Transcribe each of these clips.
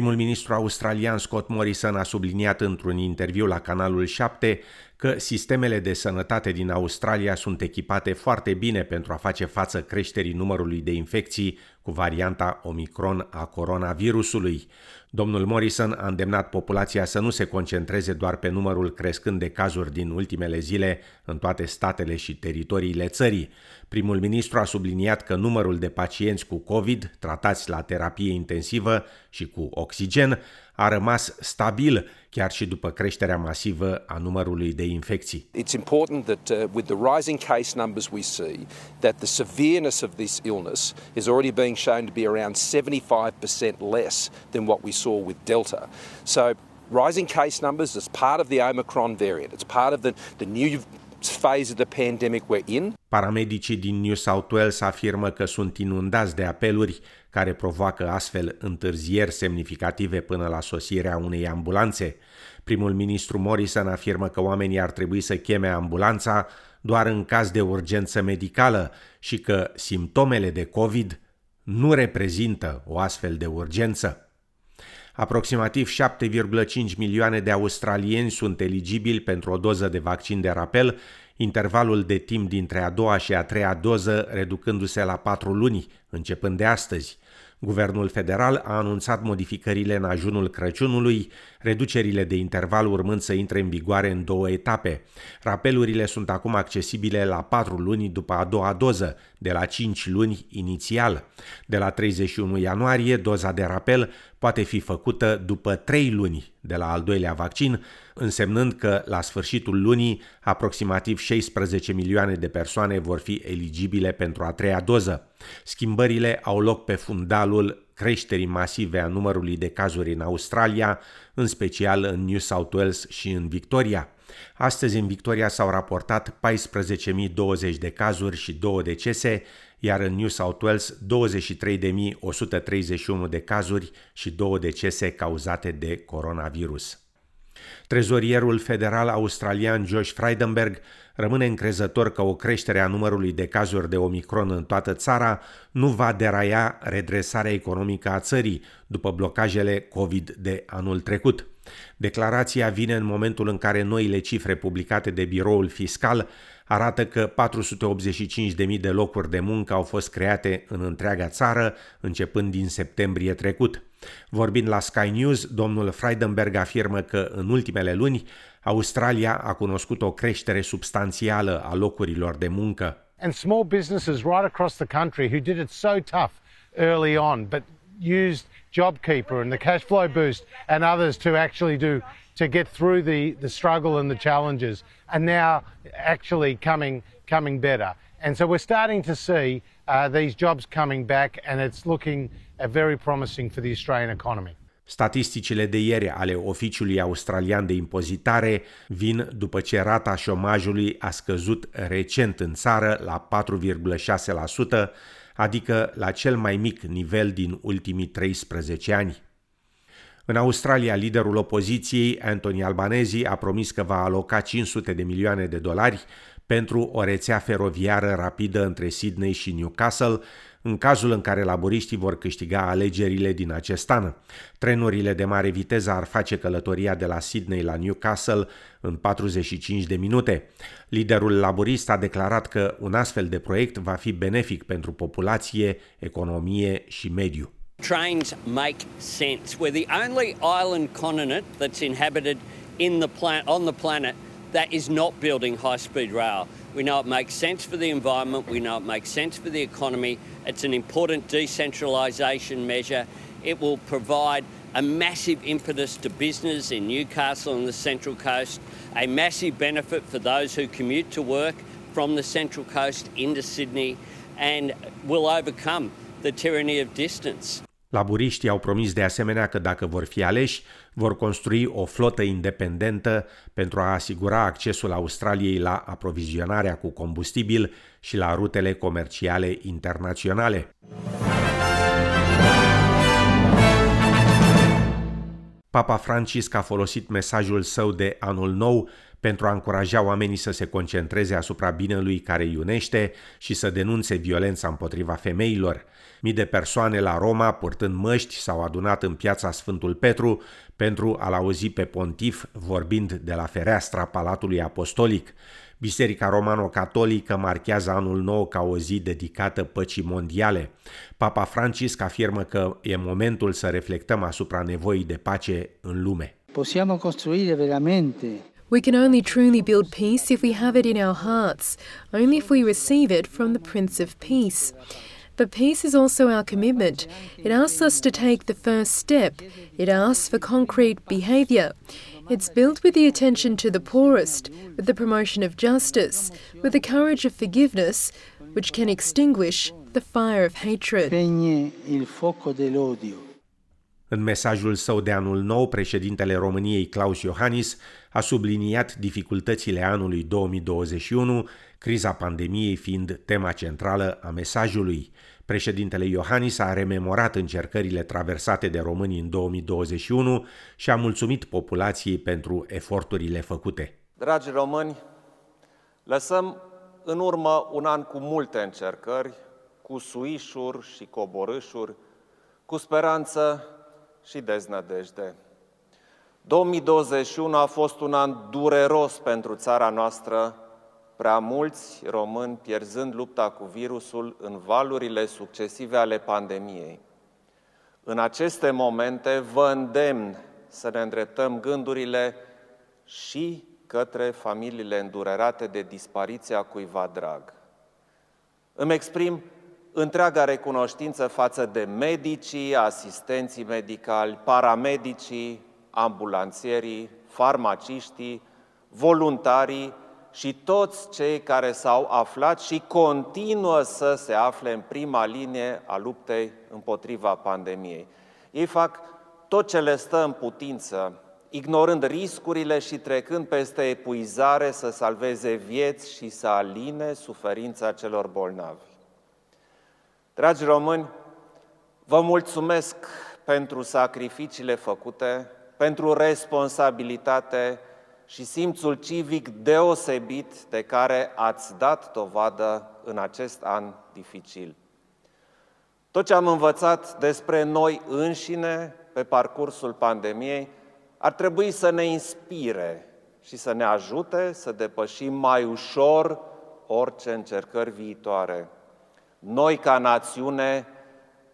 Primul ministru australian Scott Morrison a subliniat într-un interviu la canalul 7 că sistemele de sănătate din Australia sunt echipate foarte bine pentru a face față creșterii numărului de infecții cu varianta Omicron a coronavirusului. Domnul Morrison a îndemnat populația să nu se concentreze doar pe numărul crescând de cazuri din ultimele zile în toate statele și teritoriile țării. Primul ministru a subliniat că numărul de pacienți cu COVID tratați la terapie intensivă și cu oxigen a rămas stabil chiar și după creșterea masivă a numărului de infecții. It's important that uh, with the rising case numbers we see that the severeness of this illness is already being shown to be around 75% less than what we saw with Delta. So rising case numbers is part of the Omicron variant. It's part of the, the new phase of the pandemic we're in. Paramedicii din New South Wales afirmă că sunt inundați de apeluri care provoacă astfel întârzieri semnificative până la sosirea unei ambulanțe. Primul ministru Morrison afirmă că oamenii ar trebui să cheme ambulanța doar în caz de urgență medicală și că simptomele de COVID nu reprezintă o astfel de urgență. Aproximativ 7,5 milioane de australieni sunt eligibili pentru o doză de vaccin de rapel, intervalul de timp dintre a doua și a treia doză reducându-se la patru luni, începând de astăzi. Guvernul federal a anunțat modificările în ajunul Crăciunului, reducerile de interval urmând să intre în vigoare în două etape. Rapelurile sunt acum accesibile la 4 luni după a doua doză, de la 5 luni inițial. De la 31 ianuarie, doza de rapel poate fi făcută după 3 luni de la al doilea vaccin, însemnând că la sfârșitul lunii aproximativ 16 milioane de persoane vor fi eligibile pentru a treia doză. Schimbările au loc pe fundalul creșterii masive a numărului de cazuri în Australia, în special în New South Wales și în Victoria. Astăzi în Victoria s-au raportat 14.020 de cazuri și 2 decese, iar în New South Wales 23.131 de cazuri și 2 decese cauzate de coronavirus. Trezorierul federal australian Josh Frydenberg rămâne încrezător că o creștere a numărului de cazuri de Omicron în toată țara nu va deraia redresarea economică a țării după blocajele COVID de anul trecut. Declarația vine în momentul în care noile cifre publicate de biroul fiscal arată că 485.000 de locuri de muncă au fost create în întreaga țară începând din septembrie trecut. Vorbind la Sky News, domnul Freidenberg afirmă că în ultimele luni Australia a cunoscut o creștere substanțială a locurilor de muncă. And small businesses right across the country who did it so tough early on but used JobKeeper and the cash flow boost and others to actually do to get through the, the struggle and the challenges are now actually coming coming better. And so we're starting to see uh, these jobs coming back and it's looking uh, very promising for the Australian economy. Statisticile de ieri ale Oficiului Australian de Impozitare vin după ce rata șomajului a scăzut recent în țară la 4,6%, adică la cel mai mic nivel din ultimii 13 ani. În Australia, liderul opoziției, Anthony Albanese, a promis că va aloca 500 de milioane de dolari pentru o rețea feroviară rapidă între Sydney și Newcastle, în cazul în care laboriștii vor câștiga alegerile din acest an. Trenurile de mare viteză ar face călătoria de la Sydney la Newcastle în 45 de minute. Liderul laborist a declarat că un astfel de proiect va fi benefic pentru populație, economie și mediu. Trains make sense. We're the only island continent that's inhabited in the plan- on the planet that is not building high speed rail. We know it makes sense for the environment, we know it makes sense for the economy. It's an important decentralisation measure. It will provide a massive impetus to business in Newcastle and the Central Coast, a massive benefit for those who commute to work from the Central Coast into Sydney, and will overcome the tyranny of distance. Laburiștii au promis de asemenea că dacă vor fi aleși, vor construi o flotă independentă pentru a asigura accesul Australiei la aprovizionarea cu combustibil și la rutele comerciale internaționale. Papa Francisc a folosit mesajul său de anul nou pentru a încuraja oamenii să se concentreze asupra binelui care îi unește și să denunțe violența împotriva femeilor. Mii de persoane la Roma, purtând măști, s-au adunat în piața Sfântul Petru pentru a-l auzi pe pontif vorbind de la fereastra Palatului Apostolic. Biserica Romano-Catolică marchează anul nou ca o zi dedicată păcii mondiale. Papa Francisc afirmă că e momentul să reflectăm asupra nevoii de pace în lume. Possiamo costruire veramente We can only truly build peace if we have it in our hearts, only if we receive it from the Prince of Peace. But peace is also our commitment. It asks us to take the first step. It asks for concrete behaviour. It's built with the attention to the poorest, with the promotion of justice, with the courage of forgiveness, which can extinguish the fire of hatred. Il fuoco dell'odio. În mesajul său de anul nou, președintele României Claus Iohannis a subliniat dificultățile anului 2021, criza pandemiei fiind tema centrală a mesajului. Președintele Iohannis a rememorat încercările traversate de români în 2021 și a mulțumit populației pentru eforturile făcute. Dragi români, lăsăm în urmă un an cu multe încercări, cu suișuri și coborâșuri, cu speranță și deznădejde. 2021 a fost un an dureros pentru țara noastră, prea mulți români pierzând lupta cu virusul în valurile succesive ale pandemiei. În aceste momente vă îndemn să ne îndreptăm gândurile și către familiile îndurerate de dispariția cuiva drag. Îmi exprim întreaga recunoștință față de medicii, asistenții medicali, paramedicii, ambulanțierii, farmaciștii, voluntarii și toți cei care s-au aflat și continuă să se afle în prima linie a luptei împotriva pandemiei. Ei fac tot ce le stă în putință, ignorând riscurile și trecând peste epuizare să salveze vieți și să aline suferința celor bolnavi. Dragi români, vă mulțumesc pentru sacrificiile făcute, pentru responsabilitate și simțul civic deosebit de care ați dat dovadă în acest an dificil. Tot ce am învățat despre noi înșine pe parcursul pandemiei ar trebui să ne inspire și să ne ajute să depășim mai ușor orice încercări viitoare. Noi, ca națiune,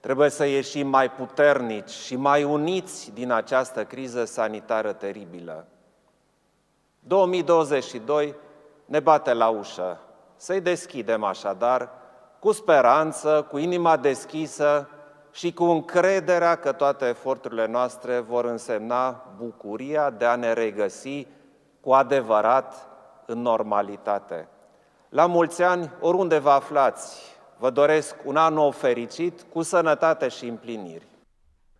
trebuie să ieșim mai puternici și mai uniți din această criză sanitară teribilă. 2022 ne bate la ușă. Să-i deschidem așadar cu speranță, cu inima deschisă și cu încrederea că toate eforturile noastre vor însemna bucuria de a ne regăsi cu adevărat în normalitate. La mulți ani, oriunde vă aflați, vă doresc un an nou fericit, cu sănătate și împliniri.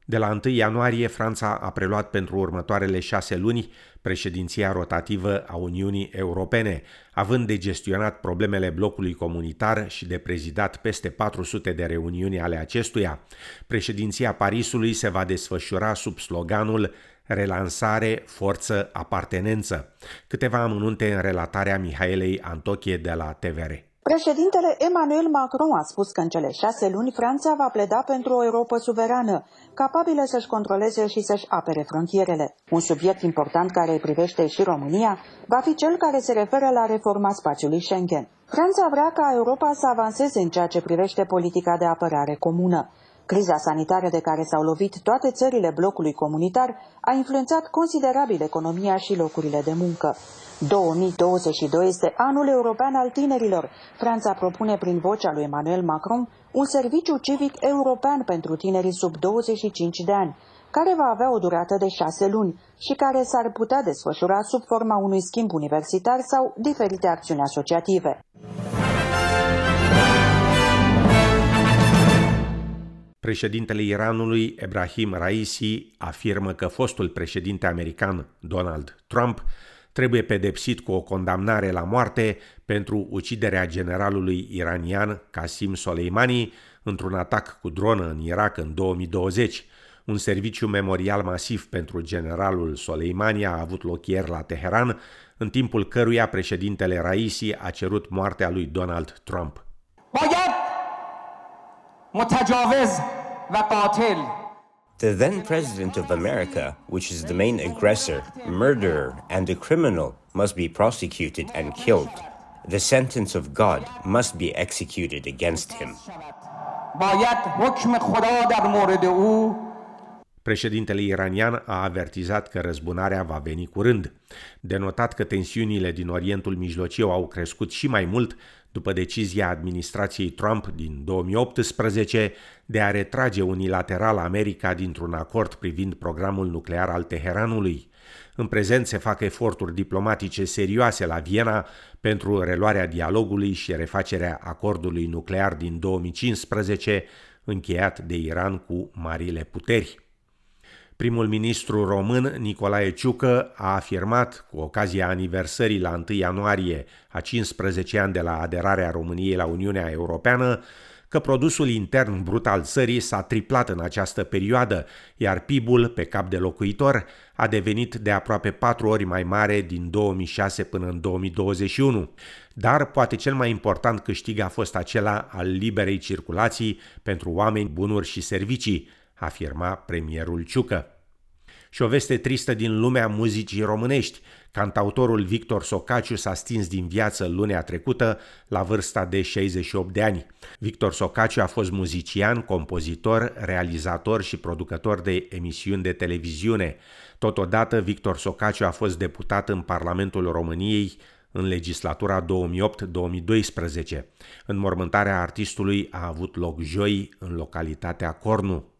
De la 1 ianuarie, Franța a preluat pentru următoarele șase luni președinția rotativă a Uniunii Europene, având de gestionat problemele blocului comunitar și de prezidat peste 400 de reuniuni ale acestuia. Președinția Parisului se va desfășura sub sloganul Relansare, forță, apartenență. Câteva amănunte în relatarea Mihaelei Antochie de la TVR. Președintele Emmanuel Macron a spus că în cele șase luni Franța va pleda pentru o Europa suverană, capabilă să-și controleze și să-și apere frontierele. Un subiect important care privește și România va fi cel care se referă la reforma spațiului Schengen. Franța vrea ca Europa să avanseze în ceea ce privește politica de apărare comună. Criza sanitară de care s-au lovit toate țările blocului comunitar a influențat considerabil economia și locurile de muncă. 2022 este anul european al tinerilor. Franța propune prin vocea lui Emmanuel Macron un serviciu civic european pentru tinerii sub 25 de ani, care va avea o durată de șase luni și care s-ar putea desfășura sub forma unui schimb universitar sau diferite acțiuni asociative. Președintele Iranului, Ebrahim Raisi, afirmă că fostul președinte american, Donald Trump, trebuie pedepsit cu o condamnare la moarte pentru uciderea generalului iranian Qasim Soleimani într-un atac cu dronă în Irak în 2020. Un serviciu memorial masiv pentru generalul Soleimani a avut loc ieri la Teheran, în timpul căruia președintele Raisi a cerut moartea lui Donald Trump. The then President of America, which is the main aggressor, murderer, and a criminal, must be prosecuted and killed. The sentence of God must be executed against him. Președintele iranian a avertizat că răzbunarea va veni curând. Denotat că tensiunile din Orientul Mijlociu au crescut și mai mult după decizia administrației Trump din 2018 de a retrage unilateral America dintr-un acord privind programul nuclear al Teheranului. În prezent se fac eforturi diplomatice serioase la Viena pentru reluarea dialogului și refacerea acordului nuclear din 2015 încheiat de Iran cu marile puteri. Primul ministru român, Nicolae Ciucă, a afirmat, cu ocazia aniversării la 1 ianuarie a 15 ani de la aderarea României la Uniunea Europeană, că produsul intern brut al țării s-a triplat în această perioadă, iar PIB-ul pe cap de locuitor a devenit de aproape patru ori mai mare din 2006 până în 2021. Dar poate cel mai important câștig a fost acela al liberei circulații pentru oameni, bunuri și servicii, afirma premierul Ciucă. Și o veste tristă din lumea muzicii românești. Cantautorul Victor Socaciu s-a stins din viață lunea trecută la vârsta de 68 de ani. Victor Socaciu a fost muzician, compozitor, realizator și producător de emisiuni de televiziune. Totodată, Victor Socaciu a fost deputat în Parlamentul României în legislatura 2008-2012. Înmormântarea artistului a avut loc joi în localitatea Cornu.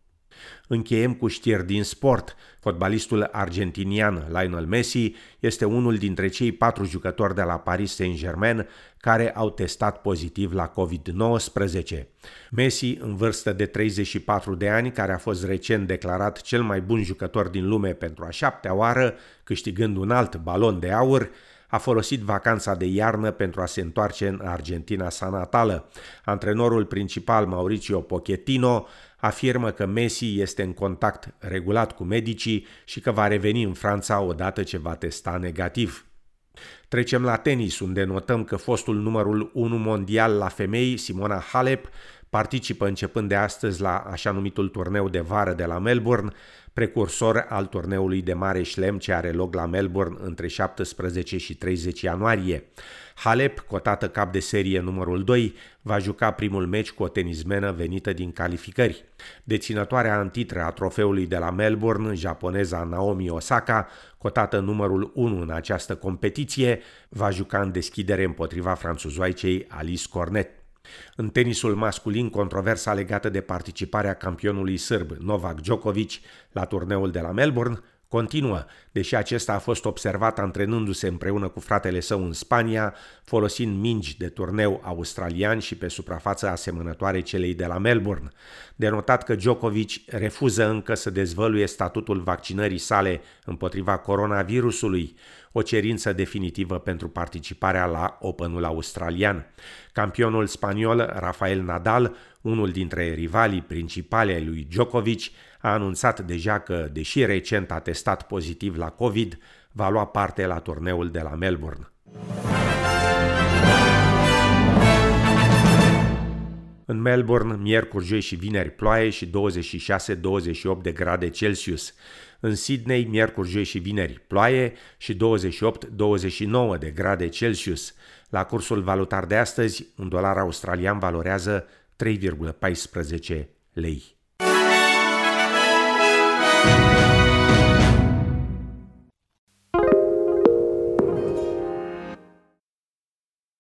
Încheiem cu știri din sport. Fotbalistul argentinian Lionel Messi este unul dintre cei patru jucători de la Paris Saint-Germain care au testat pozitiv la COVID-19. Messi, în vârstă de 34 de ani, care a fost recent declarat cel mai bun jucător din lume pentru a șaptea oară, câștigând un alt balon de aur, a folosit vacanța de iarnă pentru a se întoarce în Argentina sa natală. Antrenorul principal Mauricio Pochettino afirmă că Messi este în contact regulat cu medicii și că va reveni în Franța odată ce va testa negativ. Trecem la tenis, unde notăm că fostul numărul 1 mondial la femei, Simona Halep, participă începând de astăzi la așa numitul turneu de vară de la Melbourne, precursor al turneului de mare șlem ce are loc la Melbourne între 17 și 30 ianuarie. Halep, cotată cap de serie numărul 2, va juca primul meci cu o tenismenă venită din calificări. Deținătoarea antitră a trofeului de la Melbourne, japoneza Naomi Osaka, cotată numărul 1 în această competiție, va juca în deschidere împotriva franțuzoaicei Alice Cornet. În tenisul masculin, controversa legată de participarea campionului sârb Novak Djokovic la turneul de la Melbourne continuă, deși acesta a fost observat antrenându-se împreună cu fratele său în Spania, folosind mingi de turneu australian și pe suprafață asemănătoare celei de la Melbourne. Denotat că Djokovic refuză încă să dezvăluie statutul vaccinării sale împotriva coronavirusului, o cerință definitivă pentru participarea la Openul australian. Campionul spaniol Rafael Nadal, unul dintre rivalii principale ai lui Djokovic, a anunțat deja că, deși recent a testat pozitiv la COVID, va lua parte la turneul de la Melbourne. În Melbourne, miercuri, joi și vineri ploaie și 26-28 de grade Celsius. În Sydney, miercuri, joi și vineri ploaie și 28-29 de grade Celsius. La cursul valutar de astăzi, un dolar australian valorează 3,14 lei. Thank you.